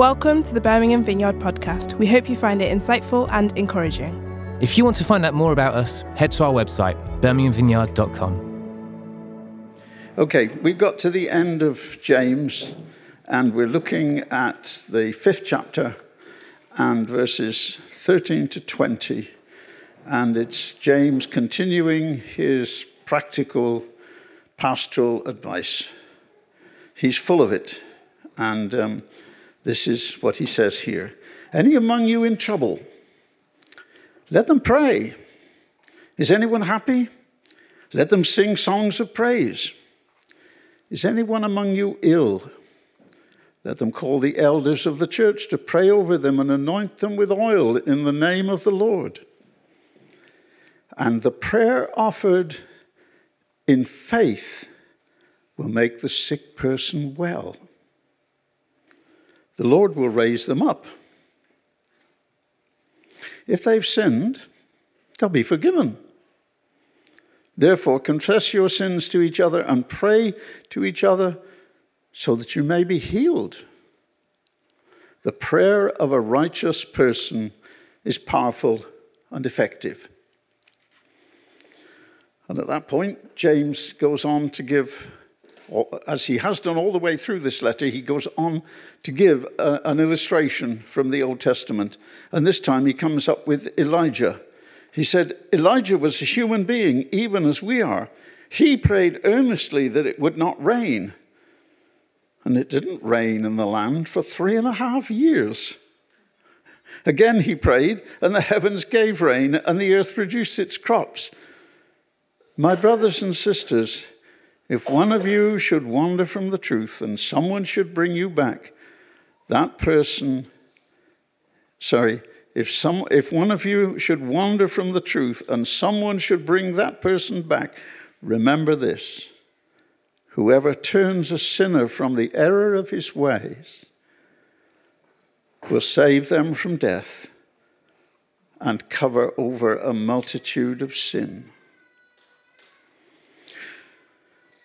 Welcome to the Birmingham Vineyard podcast. We hope you find it insightful and encouraging. If you want to find out more about us, head to our website, birminghamvineyard.com. Okay, we've got to the end of James, and we're looking at the fifth chapter and verses 13 to 20. And it's James continuing his practical pastoral advice. He's full of it. And um, this is what he says here Any among you in trouble? Let them pray. Is anyone happy? Let them sing songs of praise. Is anyone among you ill? Let them call the elders of the church to pray over them and anoint them with oil in the name of the Lord. And the prayer offered in faith will make the sick person well the Lord will raise them up. If they've sinned, they'll be forgiven. Therefore, confess your sins to each other and pray to each other so that you may be healed. The prayer of a righteous person is powerful and effective. And at that point, James goes on to give as he has done all the way through this letter, he goes on to give a, an illustration from the Old Testament. And this time he comes up with Elijah. He said, Elijah was a human being, even as we are. He prayed earnestly that it would not rain. And it didn't rain in the land for three and a half years. Again he prayed, and the heavens gave rain, and the earth produced its crops. My brothers and sisters, if one of you should wander from the truth and someone should bring you back, that person, sorry, if, some, if one of you should wander from the truth and someone should bring that person back, remember this whoever turns a sinner from the error of his ways will save them from death and cover over a multitude of sin.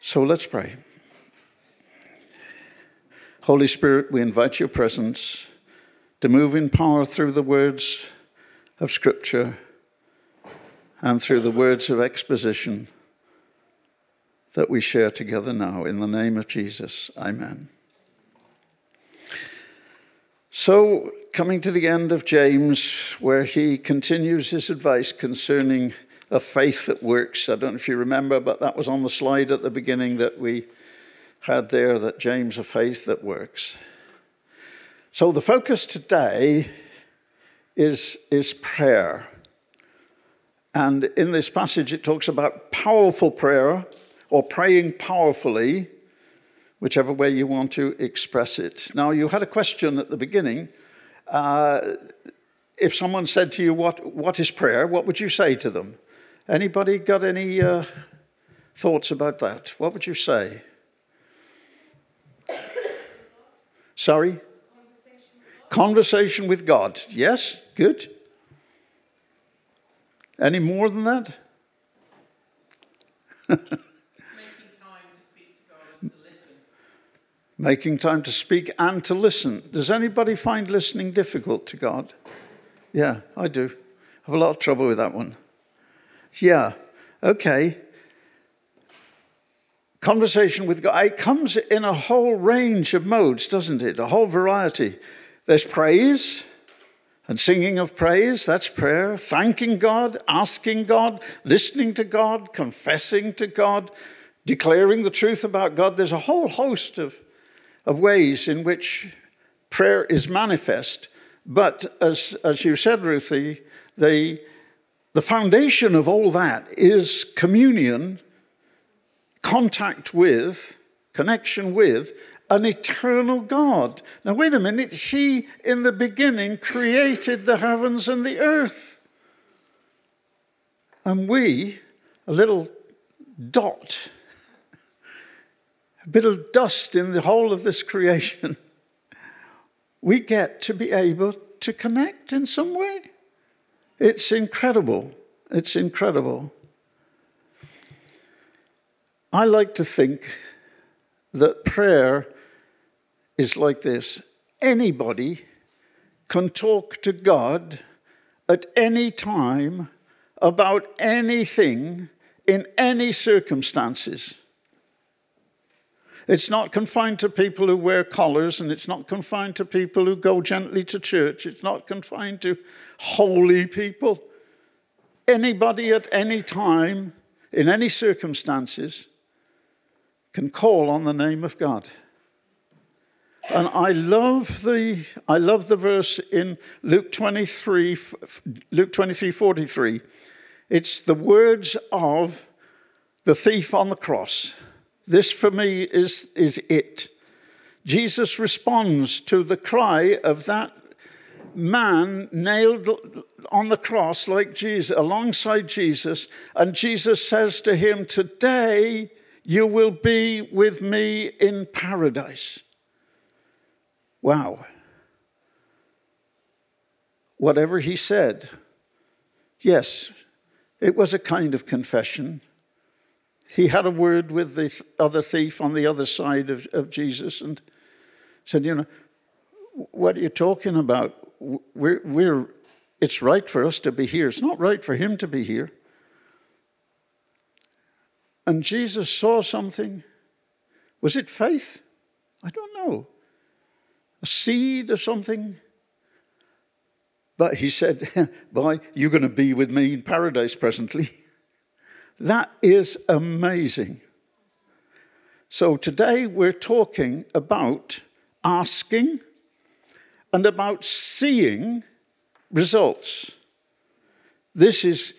So let's pray. Holy Spirit, we invite your presence to move in power through the words of Scripture and through the words of exposition that we share together now. In the name of Jesus, amen. So, coming to the end of James, where he continues his advice concerning a faith that works. I don't know if you remember, but that was on the slide at the beginning that we had there that James, a faith that works. So the focus today is, is prayer. And in this passage, it talks about powerful prayer or praying powerfully, whichever way you want to express it. Now, you had a question at the beginning. Uh, if someone said to you, what, what is prayer? What would you say to them? Anybody got any uh, thoughts about that? What would you say? Sorry? Conversation with God. Yes, good. Any more than that? Making time to speak to God and to listen. Making time to speak and to listen. Does anybody find listening difficult to God? Yeah, I do. I have a lot of trouble with that one. Yeah, okay. Conversation with God, it comes in a whole range of modes, doesn't it? A whole variety. There's praise and singing of praise, that's prayer. Thanking God, asking God, listening to God, confessing to God, declaring the truth about God. There's a whole host of, of ways in which prayer is manifest. But as, as you said, Ruthie, the the foundation of all that is communion, contact with, connection with an eternal God. Now, wait a minute. He, in the beginning, created the heavens and the earth. And we, a little dot, a bit of dust in the whole of this creation, we get to be able to connect in some way. It's incredible. It's incredible. I like to think that prayer is like this anybody can talk to God at any time about anything in any circumstances. It's not confined to people who wear collars, and it's not confined to people who go gently to church. It's not confined to holy people. Anybody at any time, in any circumstances, can call on the name of God. And I love the I love the verse in Luke 23 Luke 23 43. It's the words of the thief on the cross. This for me is, is it. Jesus responds to the cry of that man nailed on the cross like Jesus, alongside Jesus, and Jesus says to him, Today you will be with me in paradise. Wow. Whatever he said, yes, it was a kind of confession. He had a word with the other thief on the other side of, of Jesus and said, You know, what are you talking about? We're, we're, it's right for us to be here. It's not right for him to be here. And Jesus saw something. Was it faith? I don't know. A seed or something? But he said, Boy, you're going to be with me in paradise presently. That is amazing. So today we're talking about asking and about seeing results. This is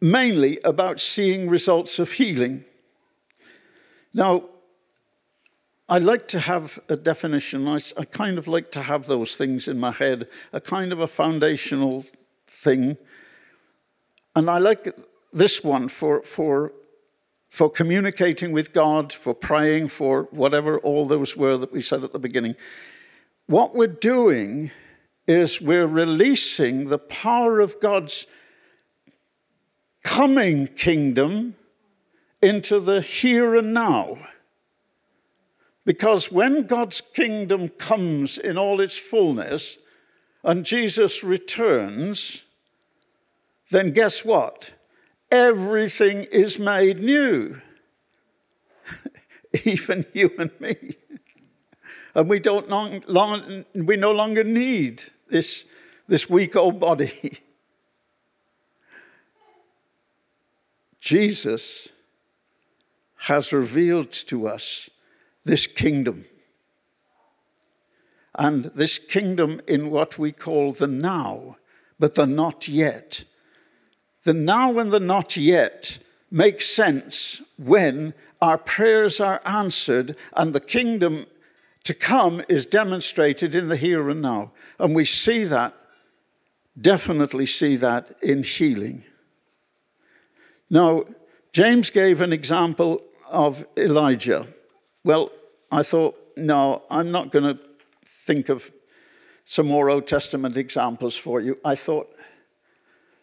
mainly about seeing results of healing. Now, I like to have a definition. I, I, kind of like to have those things in my head, a kind of a foundational thing. And I like this one for, for, for communicating with God, for praying, for whatever all those were that we said at the beginning. What we're doing is we're releasing the power of God's coming kingdom into the here and now. Because when God's kingdom comes in all its fullness and Jesus returns, then guess what? everything is made new. Even you and me. And we, don't long, long, we no longer need this, this weak old body. Jesus has revealed to us this kingdom. And this kingdom in what we call the now, but the not yet the now and the not yet make sense when our prayers are answered and the kingdom to come is demonstrated in the here and now. And we see that, definitely see that in healing. Now, James gave an example of Elijah. Well, I thought, no, I'm not going to think of some more Old Testament examples for you. I thought,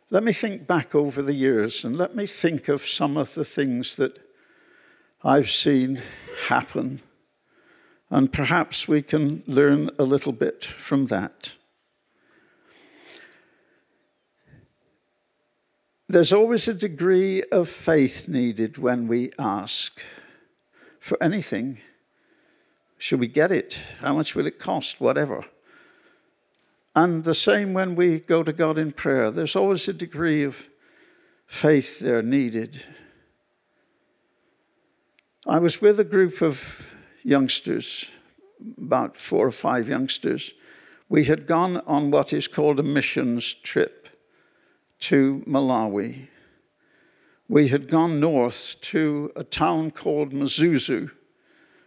let me think back over the years and let me think of some of the things that I've seen happen. And perhaps we can learn a little bit from that. There's always a degree of faith needed when we ask for anything. Should we get it? How much will it cost? Whatever. And the same when we go to God in prayer, there's always a degree of faith there needed. I was with a group of youngsters, about four or five youngsters. We had gone on what is called a missions trip to Malawi. We had gone north to a town called Mzuzu,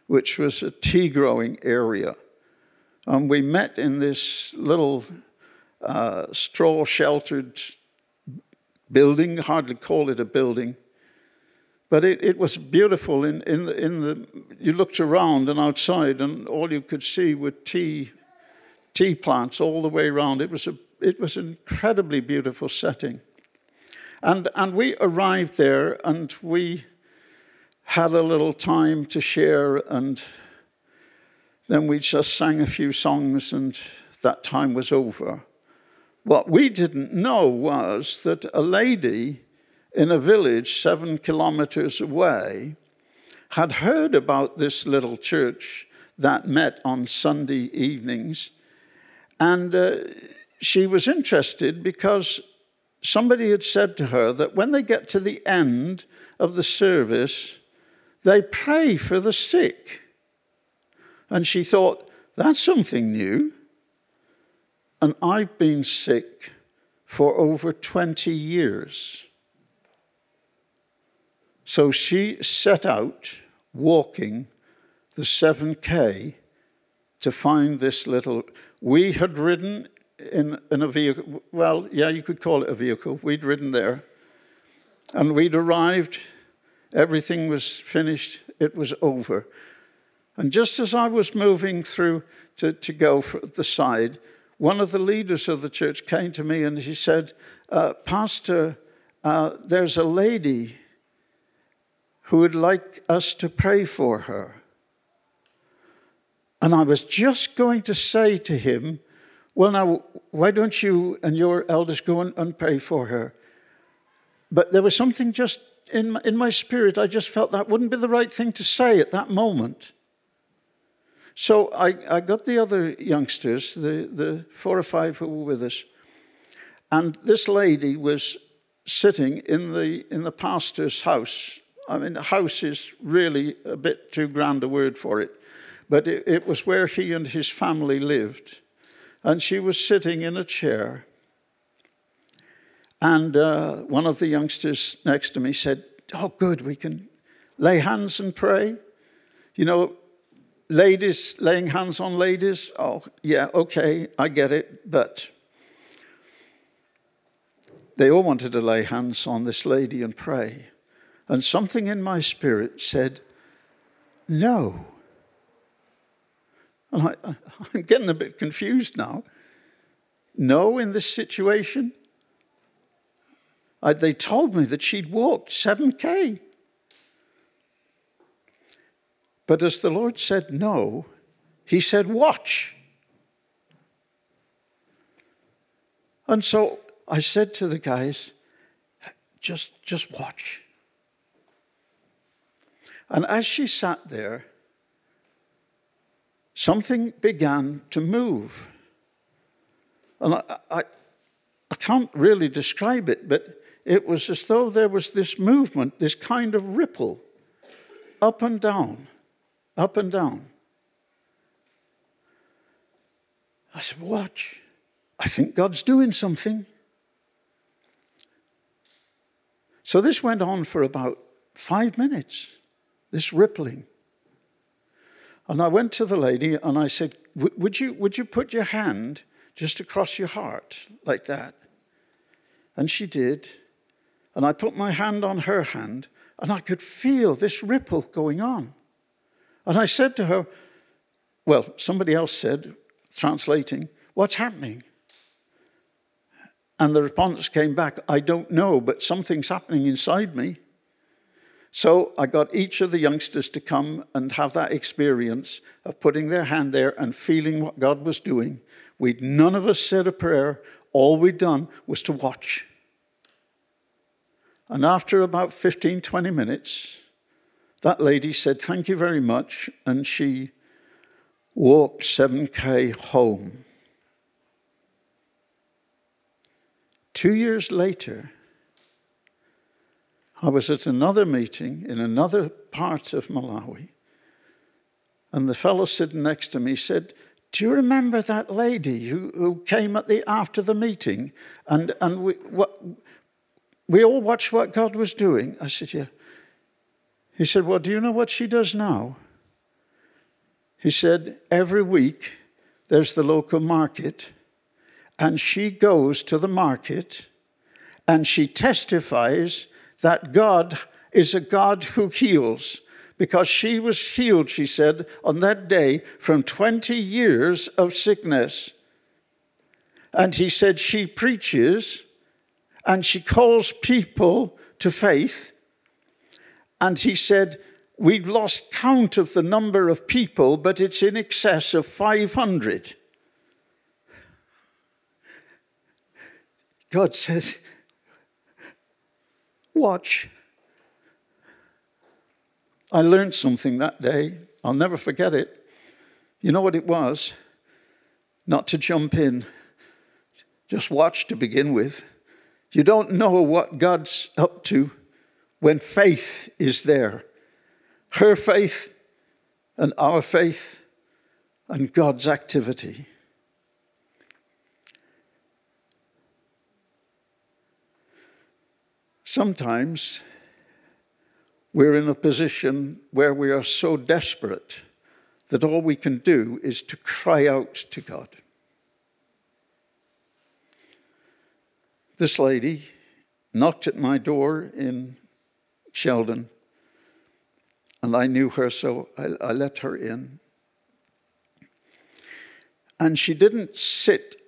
which was a tea growing area. And we met in this little uh, straw sheltered building, hardly call it a building. But it, it was beautiful. In, in, the, in the, you looked around and outside, and all you could see were tea, tea plants all the way around. It was, a, it was an incredibly beautiful setting. And, and we arrived there and we had a little time to share and then we just sang a few songs and that time was over. What we didn't know was that a lady in a village seven kilometers away had heard about this little church that met on Sunday evenings. And uh, she was interested because somebody had said to her that when they get to the end of the service, they pray for the sick. And she thought, that's something new. And I've been sick for over 20 years. So she set out walking the 7K to find this little. We had ridden in, in a vehicle. Well, yeah, you could call it a vehicle. We'd ridden there. And we'd arrived. Everything was finished. It was over. And just as I was moving through to, to go for the side, one of the leaders of the church came to me and he said, uh, Pastor, uh, there's a lady who would like us to pray for her. And I was just going to say to him, Well, now, why don't you and your elders go and pray for her? But there was something just in my, in my spirit, I just felt that wouldn't be the right thing to say at that moment. So I, I got the other youngsters, the, the four or five who were with us, and this lady was sitting in the, in the pastor's house I mean, the house is really a bit too grand a word for it, but it, it was where he and his family lived. And she was sitting in a chair. And uh, one of the youngsters next to me said, Oh, good, we can lay hands and pray. You know, ladies laying hands on ladies. Oh, yeah, okay, I get it. But they all wanted to lay hands on this lady and pray. And something in my spirit said, No. And I, I'm getting a bit confused now. No, in this situation? I, they told me that she'd walked 7K. But as the Lord said no, He said, Watch. And so I said to the guys, just, just watch. And as she sat there, something began to move. And I, I, I, can't really describe it, but it was as though there was this movement, this kind of ripple, up and down, up and down. I said, Watch. I think God's doing something. So this went on for about five minutes this rippling. And I went to the lady and I said, would you, would you put your hand just across your heart like that? And she did. And I put my hand on her hand and I could feel this ripple going on. And I said to her, well, somebody else said, translating, what's happening? And the response came back, I don't know, but something's happening inside me. So I got each of the youngsters to come and have that experience of putting their hand there and feeling what God was doing. We'd none of us said a prayer. All we'd done was to watch. And after about 15, 20 minutes, that lady said, Thank you very much. And she walked 7K home. Two years later, I was at another meeting in another part of Malawi, and the fellow sitting next to me said, Do you remember that lady who, who came at the, after the meeting? And, and we, what, we all watched what God was doing. I said, Yeah. He said, Well, do you know what she does now? He said, Every week there's the local market, and she goes to the market and she testifies that God is a God who heals because she was healed, she said, on that day from 20 years of sickness. And he said she preaches and she calls people to faith. And he said, We've lost count of the number of people, but it's in excess of 500. God says, Watch. I learned something that day. I'll never forget it. You know what it was? Not to jump in, just watch to begin with. You don't know what God's up to when faith is there. Her faith and our faith and God's activity. Sometimes we're in a position where we are so desperate that all we can do is to cry out to God. This lady knocked at my door in Sheldon, and I knew her, so I, I let her in. And she didn't sit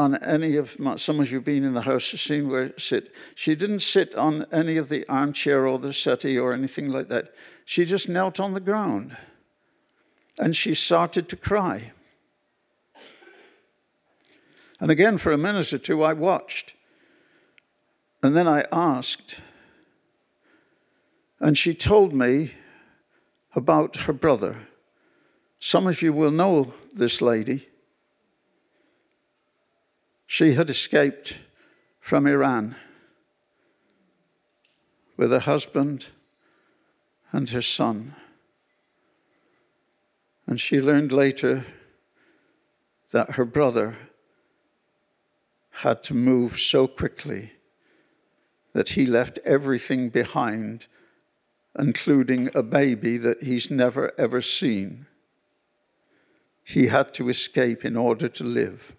on any of my, some of you been in the house seen where sit. She didn't sit on any of the armchair or the settee or anything like that. She just knelt on the ground and she started to cry. And again, for a minute or two, I watched. And then I asked. And she told me about her brother. Some of you will know this lady. She had escaped from Iran with her husband and her son. And she learned later that her brother had to move so quickly that he left everything behind, including a baby that he's never ever seen. He had to escape in order to live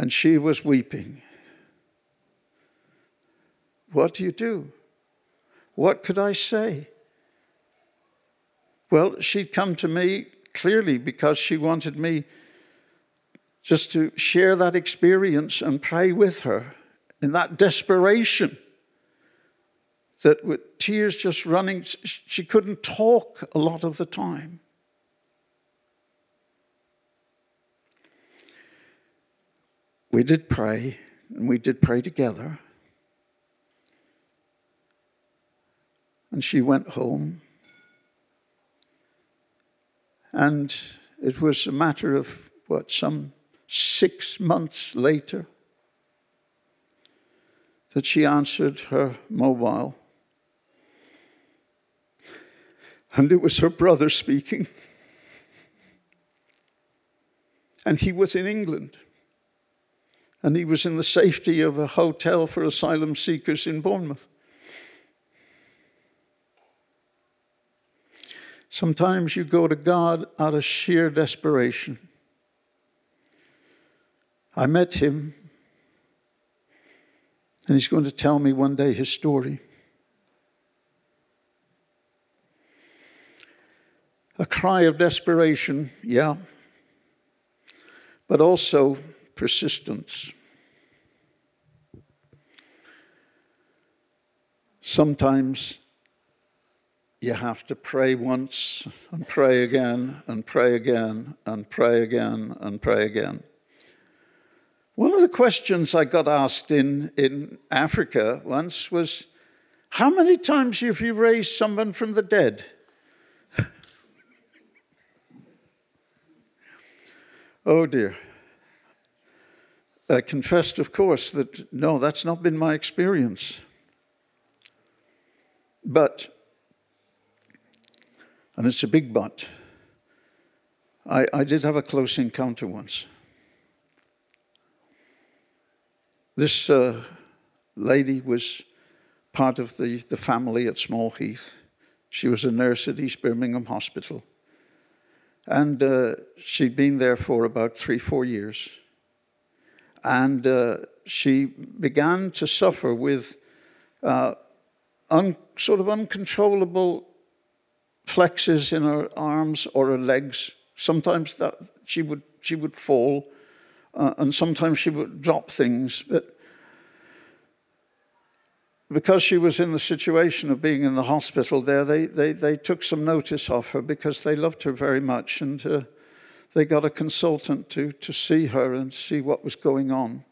and she was weeping. What do you do? What could I say? Well, she'd come to me clearly because she wanted me just to share that experience and pray with her in that desperation that with tears just running, she couldn't talk a lot of the time. We did pray, and we did pray together. And she went home. And it was a matter of what, some six months later that she answered her mobile. And it was her brother speaking. And he was in England and he was in the safety of a hotel for asylum seekers in Bournemouth. Sometimes you go to God out of sheer desperation. I met him, and he's going to tell me one day his story. A cry of desperation, yeah, but also persistence. Sometimes you have to pray once and pray again and pray again and pray again and pray again. One of the questions I got asked in, in Africa once was How many times have you raised someone from the dead? oh dear. I confessed, of course, that no, that's not been my experience. But, and it's a big but, I, I did have a close encounter once. This uh, lady was part of the, the family at Small Heath. She was a nurse at East Birmingham Hospital. And uh, she'd been there for about three, four years. And uh, she began to suffer with uh, un, sort of uncontrollable flexes in her arms or her legs. Sometimes that she would she would fall, uh, and sometimes she would drop things. But because she was in the situation of being in the hospital there, they, they, they took some notice of her because they loved her very much. And uh, they got a consultant to, to see her and see what was going on.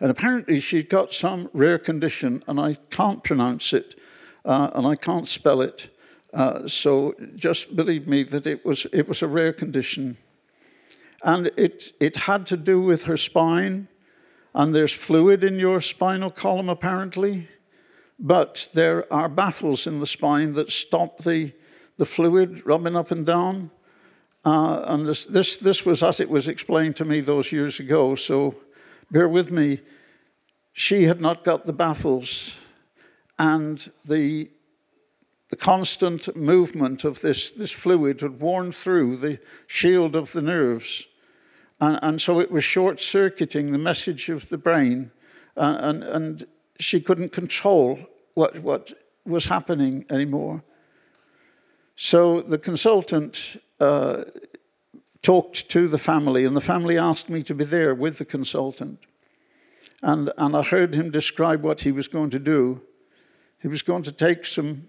And apparently, she'd got some rare condition, and I can't pronounce it, uh, and I can't spell it. Uh, so just believe me that it was, it was a rare condition. And it, it had to do with her spine, and there's fluid in your spinal column, apparently. But there are baffles in the spine that stop the, the fluid rubbing up and down. Uh, and this, this, this was as it was explained to me those years ago, so bear with me. She had not got the baffles, and the, the constant movement of this, this fluid had worn through the shield of the nerves. And, and so it was short circuiting the message of the brain, uh, and, and she couldn't control what, what was happening anymore. So the consultant uh, talked to the family, and the family asked me to be there with the consultant. And, and I heard him describe what he was going to do. He was going to take some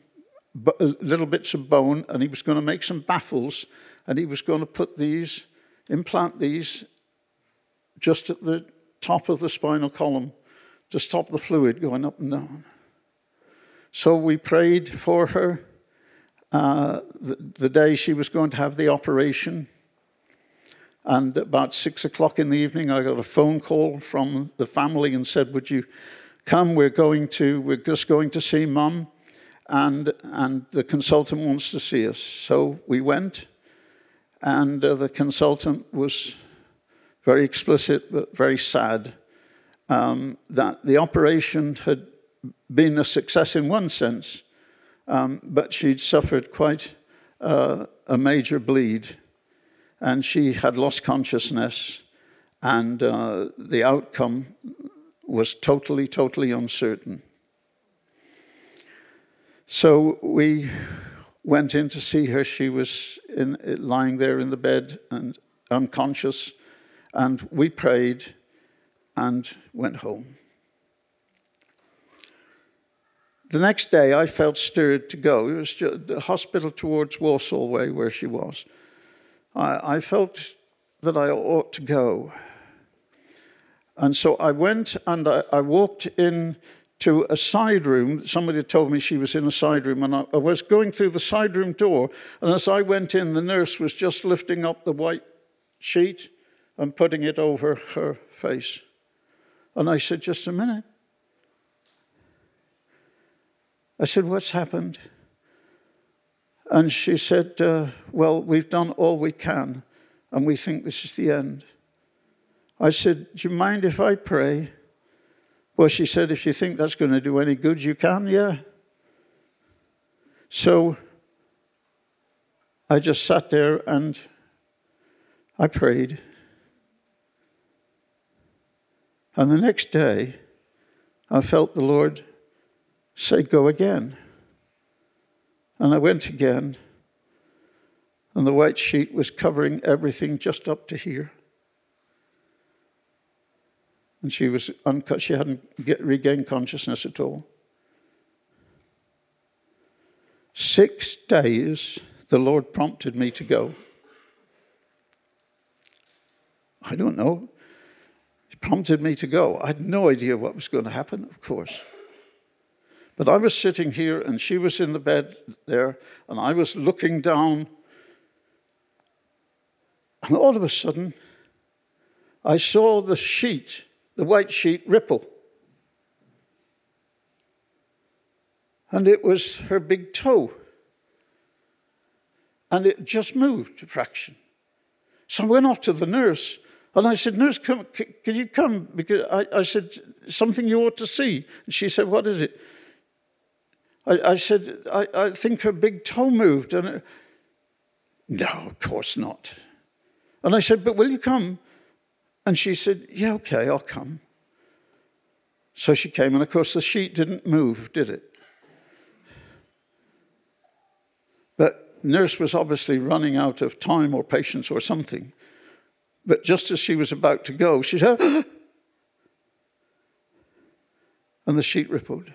little bits of bone and he was going to make some baffles and he was going to put these, implant these just at the top of the spinal column to stop the fluid going up and down. So we prayed for her uh, the, the day she was going to have the operation. And about six o'clock in the evening, I got a phone call from the family and said, Would you come? We're going to, we're just going to see mum, and, and the consultant wants to see us. So we went, and uh, the consultant was very explicit but very sad um, that the operation had been a success in one sense, um, but she'd suffered quite uh, a major bleed and she had lost consciousness, and uh, the outcome was totally, totally uncertain. So we went in to see her. She was in, lying there in the bed and unconscious, and we prayed and went home. The next day, I felt stirred to go. It was the hospital towards Warsaw Way where she was. I, I felt that I ought to go. And so I went and I, I, walked in to a side room. Somebody told me she was in a side room, and I, I, was going through the side room door. And as I went in, the nurse was just lifting up the white sheet and putting it over her face. And I said, Just a minute. I said, What's happened? And she said, uh, Well, we've done all we can, and we think this is the end. I said, Do you mind if I pray? Well, she said, If you think that's going to do any good, you can, yeah. So I just sat there and I prayed. And the next day, I felt the Lord say, Go again. And I went again, and the white sheet was covering everything just up to here. And she was uncut, she hadn't get, regained consciousness at all. Six days the Lord prompted me to go. I don't know. He prompted me to go. I had no idea what was going to happen, of course. But I was sitting here and she was in the bed there, and I was looking down. And all of a sudden, I saw the sheet, the white sheet, ripple. And it was her big toe. And it just moved a fraction. So I went off to the nurse and I said, Nurse, come, could you come? Because I, I said, Something you ought to see. And she said, What is it? I, I said, I, I, think her big toe moved. And it, no, of course not. And I said, but will you come? And she said, yeah, okay, I'll come. So she came, and of course, the sheet didn't move, did it? But nurse was obviously running out of time or patience or something. But just as she was about to go, she said, and the sheet rippled.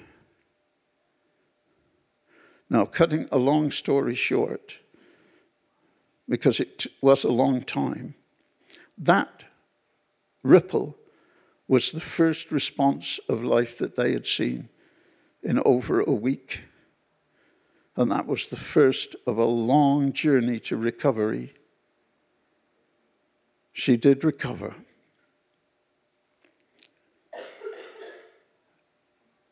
Now, cutting a long story short, because it was a long time, that ripple was the first response of life that they had seen in over a week. And that was the first of a long journey to recovery. She did recover.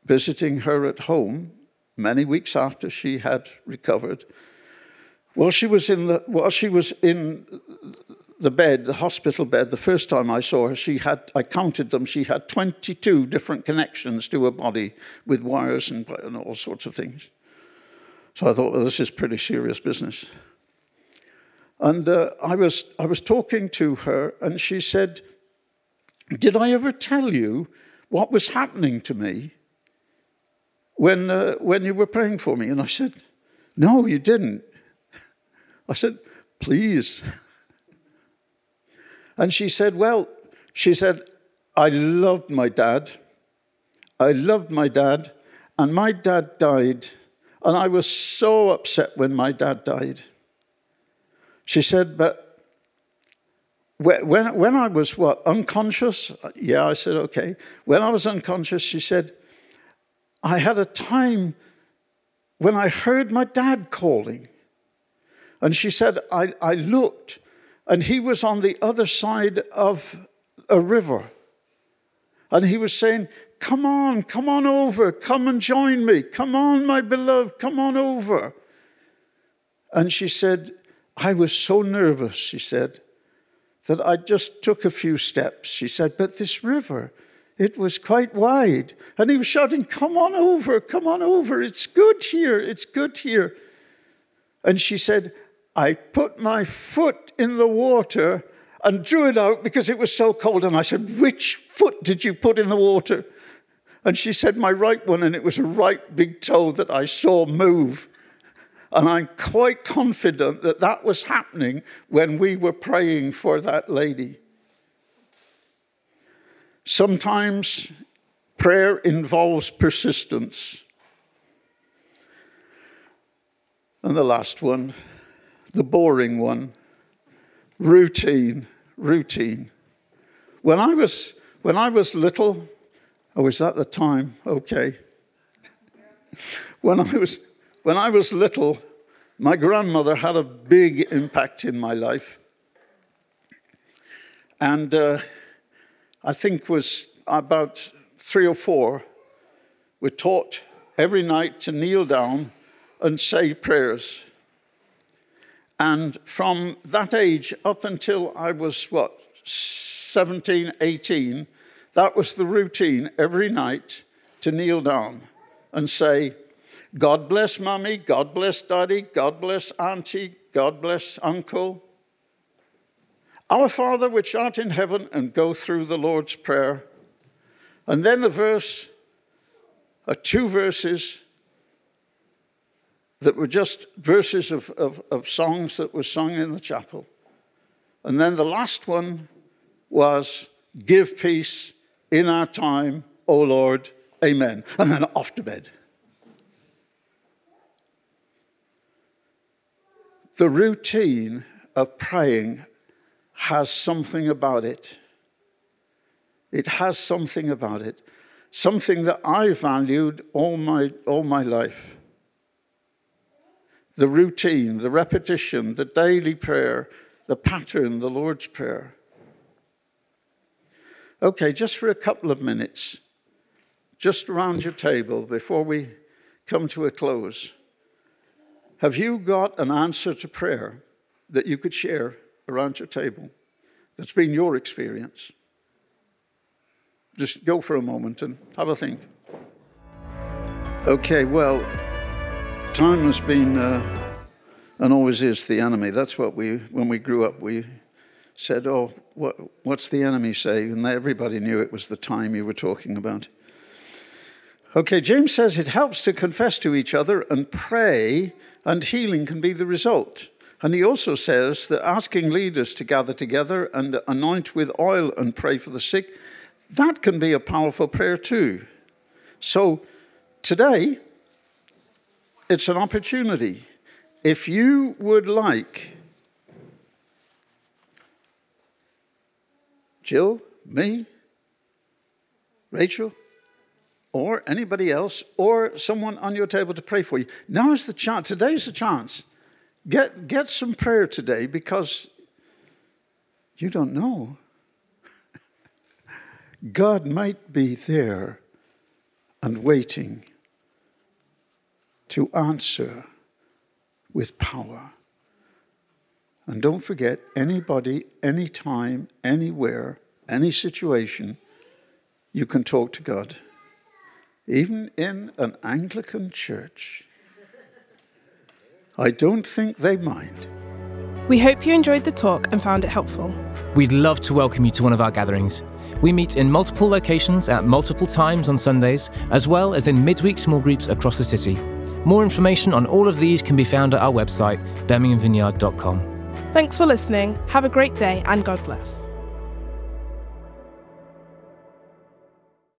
Visiting her at home many weeks after she had recovered, while she was in the, while she was in the bed, the hospital bed, the first time I saw her, she had, I counted them, she had 22 different connections to her body with wires and, and all sorts of things. So I thought, well, this is pretty serious business. And uh, I, was, I was talking to her, and she said, Did I ever tell you what was happening to me when, uh, when you were praying for me? And I said, No, you didn't. I said, Please. And she said, Well, she said, I loved my dad. I loved my dad. And my dad died. And I was so upset when my dad died. She said, But when, when I was what, unconscious? Yeah, I said, okay. When I was unconscious, she said, I had a time when I heard my dad calling. And she said, I, I looked and he was on the other side of a river. And he was saying, Come on, come on over, come and join me. Come on, my beloved, come on over. And she said, I was so nervous, she said, that I just took a few steps. She said, But this river, it was quite wide. And he was shouting, Come on over, come on over. It's good here, it's good here. And she said, I put my foot in the water and drew it out because it was so cold. And I said, Which foot did you put in the water? And she said, My right one, and it was a right big toe that I saw move. And I'm quite confident that that was happening when we were praying for that lady. Sometimes prayer involves persistence. And the last one the boring one routine, routine. When I was, when I was little, oh, was that the time? Okay. when, I was, when I was little, my grandmother had a big impact in my life. And uh, I think was about three or four, were taught every night to kneel down and say prayers. And from that age up until I was, what, 17, 18, that was the routine every night to kneel down and say, God bless mummy, God bless daddy, God bless auntie, God bless uncle. Our Father which art in heaven, and go through the Lord's Prayer. And then a verse, uh, two verses that were just verses of, of, of songs that were sung in the chapel. And then the last one was, Give peace in our time, O Lord, amen. And then off to bed. The routine of praying has something about it. It has something about it, something that I valued all my, all my life the routine, the repetition, the daily prayer, the pattern, the Lord's Prayer. Okay, just for a couple of minutes, just around your table before we come to a close, have you got an answer to prayer that you could share around your table that's been your experience? Just go for a moment and have a think. Okay, well, time has been uh, and always is the enemy. That's what we, when we grew up, we said, Oh, what, what's the enemy say? And everybody knew it was the time you were talking about. Okay, James says it helps to confess to each other and pray, and healing can be the result. And he also says that asking leaders to gather together and anoint with oil and pray for the sick, that can be a powerful prayer too. So today, it's an opportunity. If you would like Jill, me, Rachel, or anybody else, or someone on your table to pray for you. Now is the chance. Today's the chance. Get, get some prayer today because you don't know. God might be there and waiting to answer with power. And don't forget, anybody, anytime, anywhere, any situation, you can talk to God. Even in an Anglican church. I don't think they mind. We hope you enjoyed the talk and found it helpful. We'd love to welcome you to one of our gatherings. We meet in multiple locations at multiple times on Sundays, as well as in midweek small groups across the city. More information on all of these can be found at our website, birminghamvineyard.com. Thanks for listening. Have a great day and God bless.